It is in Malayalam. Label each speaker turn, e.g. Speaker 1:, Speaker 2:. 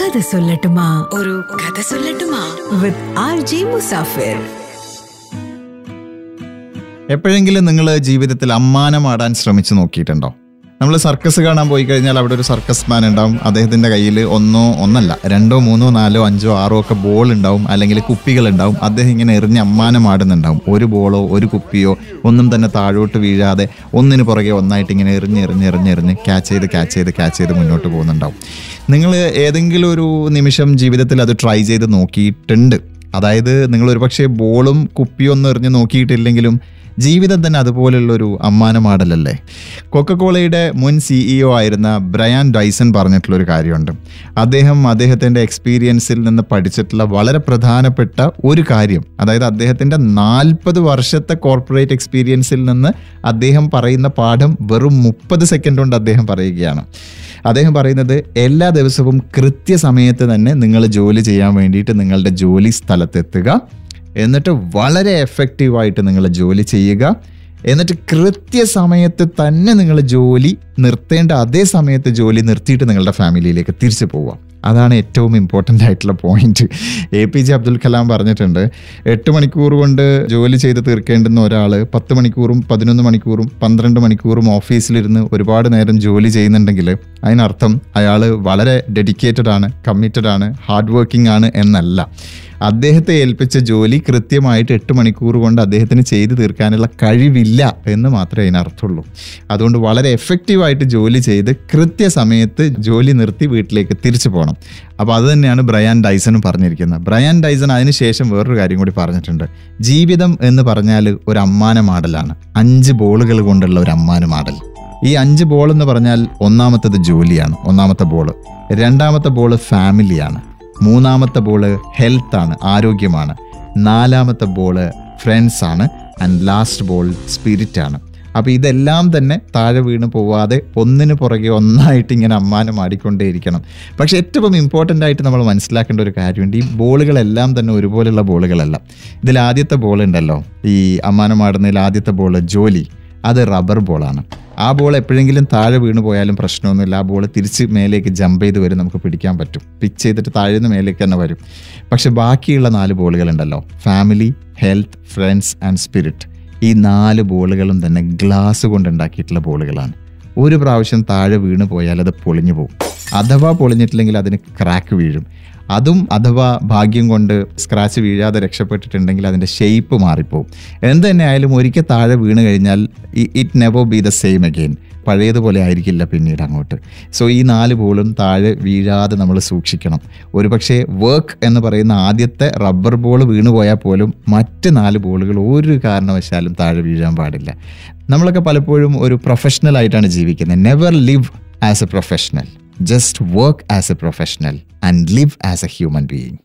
Speaker 1: കഥ സൊല്ലട്ടുമാ.
Speaker 2: ഒരു കഥ സൊല്ലട്ടുമാ.
Speaker 1: With R G Musafir.
Speaker 3: എപ്പോഴെങ്കിലും നിങ്ങൾ ജീവിതത്തിൽ അമ്മാനമാടാൻ ശ്രമിച്ചു നോക്കിയിട്ടുണ്ടോ? നമ്മൾ സർക്കസ് കാണാൻ പോയി കഴിഞ്ഞാൽ അവിടെ ഒരു സർക്കസ് മാൻ ഉണ്ടാവും. അദ്ദേഹത്തിന്റെ കയ്യിൽ ഒന്നോ ഒന്നല്ല രണ്ടോ മൂന്നോ നാലോ അഞ്ചോ ആറോ ഒക്കെ ബോൾ ഉണ്ടാവും. അല്ലെങ്കിൽ കുപ്പികൾ ഉണ്ടാവും. അദ്ദേഹം ഇങ്ങനെ എറിഞ്ഞ് അമ്മാനം ആടുന്നുണ്ടാവും. ഒരു ബോളോ ഒരു കുപ്പിയോ ഒന്നും തന്നെ താഴോട്ട് വീഴാതെ ഒന്നിന് പുറകെ ഒന്നായിട്ട് ഇങ്ങനെ എറിഞ്ഞ് എറിഞ്ഞ് എറിഞ്ഞ് എറിഞ്ഞ് ക്യാച്ച് ചെയ്ത് ക്യാച്ച് ചെയ്ത് ക്യാച്ച് ചെയ്ത് മുന്നോട്ട് പോകുന്നുണ്ടാവും. നിങ്ങൾ ഏതെങ്കിലും ഒരു നിമിഷം ജീവിതത്തിൽ അത് ട്രൈ ചെയ്ത് നോക്കിയിട്ടുണ്ട്. അതായത് നിങ്ങൾ ഒരുപക്ഷെ ബോളും കുപ്പിയൊന്നും എറിഞ്ഞ് നോക്കിയിട്ടില്ലെങ്കിലും ജീവിതം തന്നെ അതുപോലുള്ളൊരു അമ്മാനമാടലല്ലേ കൊക്കക്കോളയുടെ മുൻ സിഇഒ ആയിരുന്ന ബ്രയാൻ ഡൈസൺ പറഞ്ഞിട്ടുള്ളൊരു കാര്യമുണ്ട്. അദ്ദേഹം അദ്ദേഹത്തിന്റെ എക്സ്പീരിയൻസിൽ നിന്ന് പഠിച്ചിട്ടുള്ള വളരെ പ്രധാനപ്പെട്ട ഒരു കാര്യം. അതായത് അദ്ദേഹത്തിന്റെ നാൽപ്പത് വർഷത്തെ കോർപ്പറേറ്റ് എക്സ്പീരിയൻസിൽ നിന്ന് അദ്ദേഹം പറയുന്ന പാഠം വെറും മുപ്പത് സെക്കൻഡ് കൊണ്ട് അദ്ദേഹം പറയുകയാണ്. അദ്ദേഹം പറയുന്നത് എല്ലാ ദിവസവും കൃത്യസമയത്ത് തന്നെ നിങ്ങൾ ജോലി ചെയ്യാൻ വേണ്ടിയിട്ട് നിങ്ങളുടെ ജോലി സ്ഥലത്തെത്തുക. എന്നിട്ട് വളരെ എഫക്റ്റീവായിട്ട് നിങ്ങൾ ജോലി ചെയ്യുക. എന്നിട്ട് കൃത്യസമയത്ത് തന്നെ നിങ്ങൾ ജോലി നിർത്തേണ്ട അതേ സമയത്ത് ജോലി നിർത്തിയിട്ട് നിങ്ങളുടെ ഫാമിലിയിലേക്ക് തിരിച്ചു പോവുക. അതാണ് ഏറ്റവും ഇമ്പോർട്ടന്റ് ആയിട്ടുള്ള point A P J Abdul Kalam പറഞ്ഞിട്ടുണ്ട് എട്ട് മണിക്കൂർ കൊണ്ട് ജോലി ചെയ്ത് തീർക്കേണ്ടുന്ന ഒരാൾ പത്ത് മണിക്കൂറും പതിനൊന്ന് മണിക്കൂറും പന്ത്രണ്ട് മണിക്കൂറും ഓഫീസിലിരുന്ന് ഒരുപാട് നേരം ജോലി ചെയ്യുന്നുണ്ടെങ്കിൽ അതിനർത്ഥം അയാൾ വളരെ ഡെഡിക്കേറ്റഡ് ആണ് കമ്മിറ്റഡ് ആണ് ഹാർഡ് വർക്കിംഗ് ആണ് എന്നല്ല. അദ്ദേഹത്തെ ഏൽപ്പിച്ച ജോലി കൃത്യമായിട്ട് എട്ട് മണിക്കൂർ കൊണ്ട് അദ്ദേഹത്തിന് ചെയ്തു തീർക്കാനുള്ള കഴിവില്ല എന്ന് മാത്രമേ അതിനർത്ഥമുള്ളൂ അതുകൊണ്ട് വളരെ എഫക്റ്റീവായിട്ട് ജോലി ചെയ്ത് കൃത്യസമയത്ത് ജോലി നിർത്തി വീട്ടിലേക്ക് തിരിച്ചു പോകണം. അപ്പോൾ അത് തന്നെയാണ് ബ്രയാൻ ഡൈസണും പറഞ്ഞിരിക്കുന്നത്. ബ്രയാൻ ഡൈസൺ അതിനുശേഷം വേറൊരു കാര്യം കൂടി പറഞ്ഞിട്ടുണ്ട്. ജീവിതം എന്ന് പറഞ്ഞാൽ ഒരു അമ്മാന മാഡലാണ് അഞ്ച് ബോളുകൾ കൊണ്ടുള്ള ഒരു അമ്മാന മാഡൽ ഈ അഞ്ച് ബോൾ എന്ന് പറഞ്ഞാൽ ഒന്നാമത്തത് ജോലിയാണ്. ഒന്നാമത്തെ ബോൾ. രണ്ടാമത്തെ ബോൾ ഫാമിലിയാണ്. മൂന്നാമത്തെ ബോൾ ഹെൽത്ത് ആണ് ആരോഗ്യമാണ്. നാലാമത്തെ ബോൾ ഫ്രണ്ട്സ് ആണ് ആൻഡ് ലാസ്റ്റ് ബോൾ സ്പിരിറ്റ് ആണ്. അപ്പോൾ ഇതെല്ലാം തന്നെ താഴെ വീണ് പോവാതെ ഒന്നിന് പുറകെ ഒന്നായിട്ട് ഇങ്ങനെ അമ്മാനം ആടിക്കൊണ്ടേയിരിക്കണം. പക്ഷെ ഏറ്റവും ഇമ്പോർട്ടന്റ് ആയിട്ട് നമ്മൾ മനസ്സിലാക്കേണ്ട ഒരു കാര്യമുണ്ട് ഈ ബോളുകളെല്ലാം തന്നെ ഒരുപോലെയുള്ള ബോളുകളല്ല. ഇതിൽ ആദ്യത്തെ ബോൾ ഉണ്ടല്ലോ ഈ അമ്മാനം ആടുന്നതിൽ ആദ്യത്തെ ബോൾ ജോലി അത് റബ്ബർ ബോളാണ് ആ ബോൾ എപ്പോഴെങ്കിലും താഴെ വീണ് പോയാലും പ്രശ്നമൊന്നുമില്ല. ആ ബോൾ തിരിച്ച് മേലേക്ക് ജമ്പ് ചെയ്ത് വരും. നമുക്ക് പിടിക്കാൻ പറ്റും. പിച്ച് ചെയ്തിട്ട് താഴെ നിന്ന് മേലേക്ക് തന്നെ വരും. പക്ഷെ ബാക്കിയുള്ള നാല് ബോളുകളുണ്ടല്ലോ family health friends and spirit ഈ നാല് ബോളുകളും തന്നെ ഗ്ലാസ് കൊണ്ട് ഉണ്ടാക്കിയിട്ടുള്ള ബോളുകളാണ്. ഒരു പ്രാവശ്യം താഴെ വീണ് പോയാൽ അത് പൊളിഞ്ഞു പോകും. അഥവാ പൊളിഞ്ഞിട്ടില്ലെങ്കിൽ അതിന് ക്രാക്ക് വീഴും. അതും അഥവാ ഭാഗ്യം കൊണ്ട് സ്ക്രാച്ച് വീഴാതെ രക്ഷപ്പെട്ടിട്ടുണ്ടെങ്കിൽ അതിന്റെ ഷേപ്പ് മാറിപ്പോവും. എന്ത് തന്നെ ആയാലും ഒരിക്കൽ താഴെ വീണ് കഴിഞ്ഞാൽ it never be the same again പഴയതുപോലെ ആയിരിക്കില്ല പിന്നീട് അങ്ങോട്ട്. സോ ഈ നാല് ബോളും താഴെ വീഴാതെ നമ്മൾ സൂക്ഷിക്കണം. ഒരുപക്ഷെ വർക്ക് എന്ന് പറയുന്ന ആദ്യത്തെ റബ്ബർ ബോൾ വീണു പോയാൽ പോലും മറ്റ് നാല് ബോളുകൾ ഒരു കാരണവശാലും താഴെ വീഴാൻ പാടില്ല. നമ്മളൊക്കെ പലപ്പോഴും ഒരു പ്രൊഫഷണൽ ആയിട്ടാണ് ജീവിക്കുന്നത്. Never live as a professional Just work as a professional and live as a human being.